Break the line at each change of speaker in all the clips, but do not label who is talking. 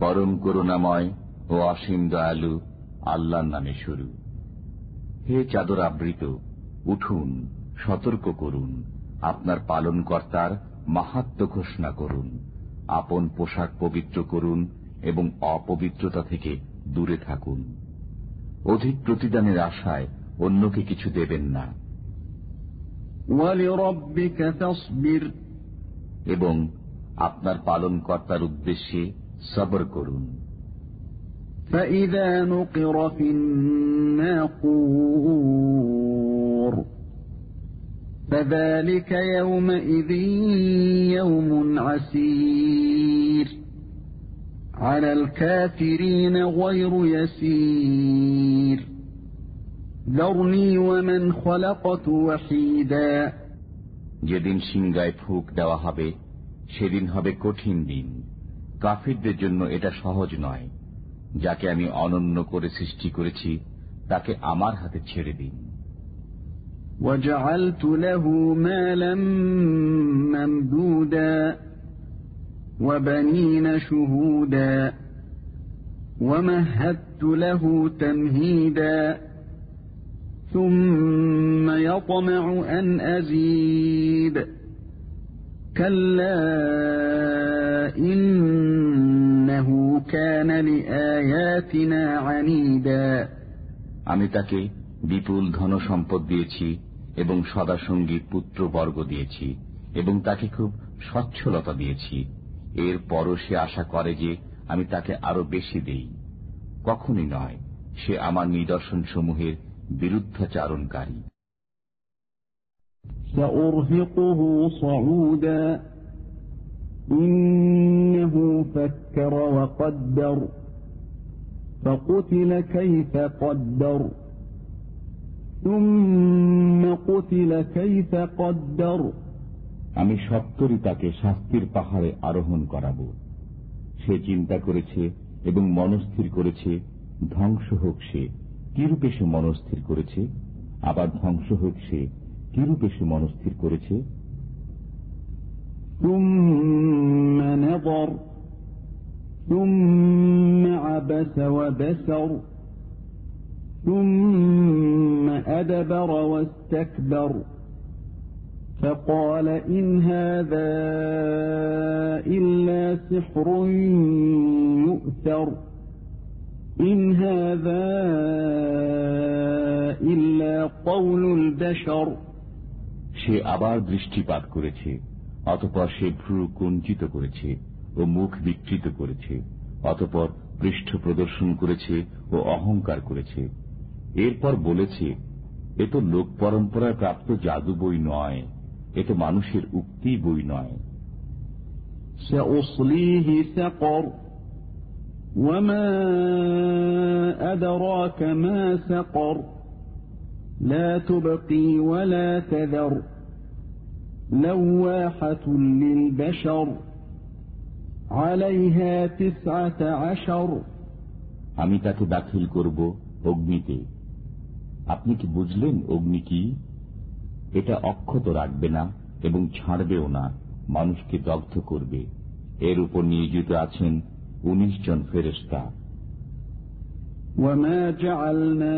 পরম করুণাময় ও অসীম দয়ালু আল্লাহর নামে শুরু। হে চাদর আবৃত উঠুন সতর্ক করুন আপনার পালনকর্তার মাহাত্ম ঘোষণা করুন আপন পোশাক পবিত্র করুন এবং অপবিত্রতা থেকে দূরে থাকুন। অধিক প্রতিদানের আশায় অন্যকে কিছু দেবেন না। এবং আপনার পালনকর্তার উদ্দেশ্যে সবর করুন
فإذا نقر في الناقور فذلك يومئذ يوم عسير على الكافرين غير يسير ذرني ومن خلقت وحيدا
যেদিন সিংগায় ফুক দেওয়া হবে সেদিন হবে কঠিন দিন কাফিরদের জন্য এটা সহজ নয় যাকে আমি অনন্য করে সৃষ্টি করেছি তাকে আমার হাতে ছেড়ে দিন
وجعلت له مالا ممدودا وبنين شهودا ومهدت له تمهيدا ثم يطمع أن أزيد كلا إنه كان لآياتنا عنيدا
আমি তাকে বিপুল ধন সম্পদ দিয়েছি এবং সদাসঙ্গী পুত্র বর্গ দিয়েছি এবং তাকে খুব সচ্ছলতা দিয়েছি এর পরও সে আশা করে যে আমি তাকে আরো বেশি দেই কখনই নয় সে আমার নিদর্শন সমূহের বিরুদ্ধাচারণকারী
سأرهقه صعودا إنه فكر وقدر فقتل كيف قدر ثم قتل كيف قدر
আমি সত্তরই তাকে শাস্তির পাহাড়ে আরোহণ করাব সে চিন্তা করেছে এবং মনস্থির করেছে ধ্বংস হোক সে কিরূপে সে মনস্থির করেছে আবার ধ্বংস হোক সে কিরূপে সে মনস্থির করেছে
ثم نظر ثم عبس وبسر ثم أدبر واستكبر فقال إن هذا إلا سحر يؤثر إن هذا إلا قول البشر
সে আবার দৃষ্টিপাত করেছে অতপর সে ভ্রু কুঞ্চিত করেছে ও মুখ বিকৃত করেছে অতপর পৃষ্ঠ প্রদর্শন করেছে ও অহংকার করেছে এরপর বলেছে এ তো লোক পরম্পরায় প্রাপ্ত জাদু বই নয় এ তো মানুষের উক্তি বই নয়
سأصليه سقر وما أدراك ما سقر لا تبقي ولا تذر لواحة للبشر عليها تسعة عشر
আমি তাকে দাখিল করব অগ্নিতে আপনি কি বুঝলেন অগ্নি কি এটা অক্ষত রাখবে না এবং ছাড়বেও না মানুষকে দগ্ধ করবে এর উপর নিয়োজিত আছেন উনিশ জন ফেরেস্তা
وما جعلنا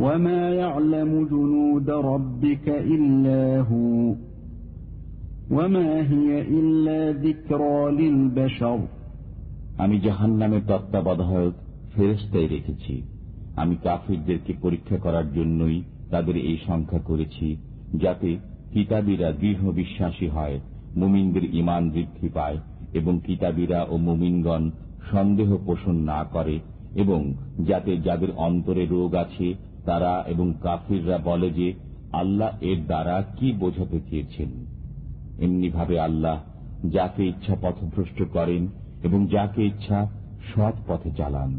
وما يعلم جنود ربك إلا هو وما هي إلا ذكرى للبشر
আমি জাহান নামের তত্ত্বাবধায়ক ফেরেস্তাই রেখেছি আমি কাফিরদেরকে পরীক্ষা করার জন্যই তাদের এই সংখ্যা করেছি যাতে কিতাবীরা দৃঢ় বিশ্বাসী হয় মুমিনদের ইমান বৃদ্ধি পায় এবং কিতাবীরা ও মুমিনগণ সন্দেহ পোষণ না করে এবং যাতে যাদের অন্তরে রোগ আছে তারা এবং কাফিররা বলে যে আল্লাহ এর দ্বারা কি বোঝাতে চেয়েছেন এমনিভাবে আল্লাহ যাকে ইচ্ছা পথভ্রষ্ট করেন এবং যাকে ইচ্ছা সৎ পথে চালান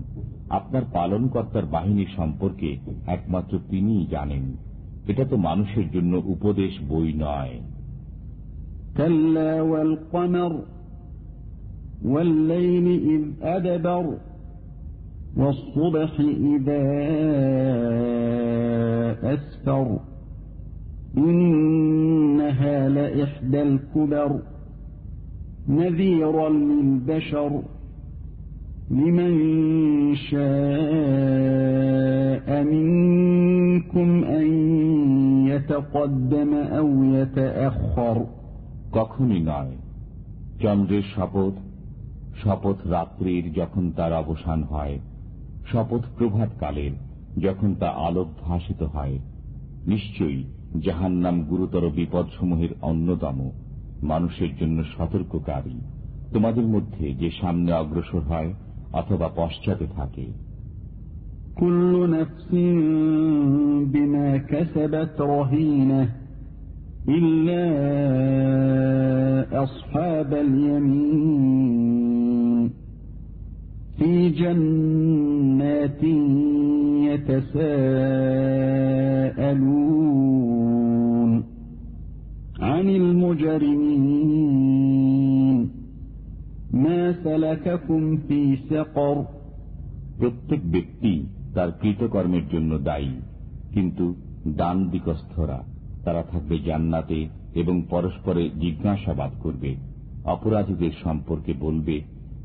আপনার পালনকর্তার বাহিনী সম্পর্কে একমাত্র তিনিই জানেন এটা তো মানুষের জন্য উপদেশ বই নয়
كلا والقمر والليل إذ أدبر والصبح إذا أسفر إنها لإحدى الكبر نذيرا للبشر لمن شاء منكم أن يتقدم أو يتأخر
কখনই নয় চন্দ্রের শপথ শপথ রাত্রির যখন তার অবসান হয় শপথ প্রভাতকালের যখন তা আলোক ভাসিত হয় নিশ্চয়ই জাহান্নাম গুরুতর বিপদসমূহের অন্যতম মানুষের জন্য সতর্ককারী তোমাদের মধ্যে যে সামনে অগ্রসর হয় অথবা পশ্চাতে থাকে
كل نفس بما كسبت رهينة إلا أصحاب اليمين في جنات يتساءلون عن المجرمين ما سلككم في سقر
প্রত্যেক ব্যক্তি তার কৃতকর্মের জন্য দায়ী কিন্তু ডান দিকস্থরা তারা থাকবে জান্নাতে এবং পরস্পরে জিজ্ঞাসাবাদ করবে অপরাধীদের সম্পর্কে বলবে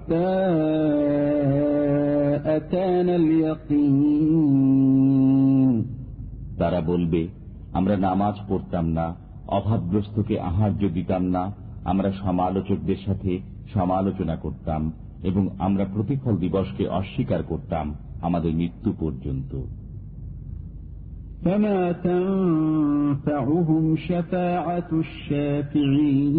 حتى أتانا اليقين
তারা বলবে আমরা নামাজ পড়তাম না অভাবগ্রস্তকে আহার্য দিতাম না আমরা সমালোচকদের সাথে সমালোচনা করতাম এবং আমরা প্রতিফল দিবসকে অস্বীকার করতাম আমাদের মৃত্যু পর্যন্ত
فما تنفعهم شفاعة الشافعين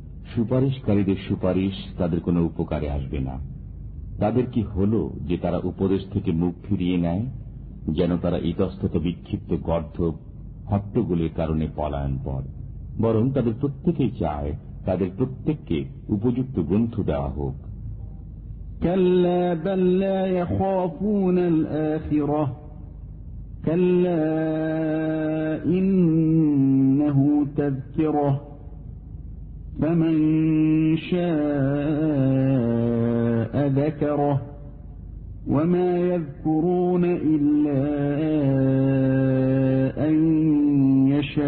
সুপারিশকারীদের সুপারিশ তাদের কোনো উপকারে আসবে না তাদের কি হল যে তারা উপদেশ থেকে মুখ ফিরিয়ে নেয় যেন তারা ইতস্তত বিক্ষিপ্ত গর্ধ হট্টগুলির কারণে পলায়ন পর বরং তাদের প্রত্যেকেই চায় তাদের প্রত্যেককে উপযুক্ত গ্রন্থ দেওয়া হোক
كلا بل لا يخافون الآخرة كلا إنه تذكرة فمن شاء ذكره وما يذكرون إلا أن يشاء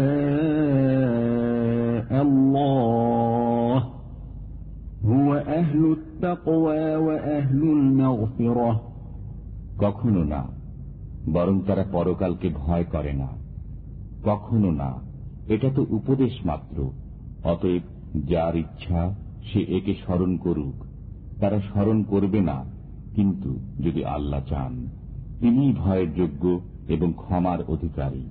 الله هو أهل التقوى وأهل المغفرة
কখনো না বরং তারা পরকালকে ভয় করে না কখনো না এটা তো উপদেশ মাত্র অতএব যার ইচ্ছা সে একে স্মরণ করুক। তারা স্মরণ করবে না, কিন্তু যদি আল্লাহ চান তিনি ভয়ের যোগ্য এবং ক্ষমার অধিকারী।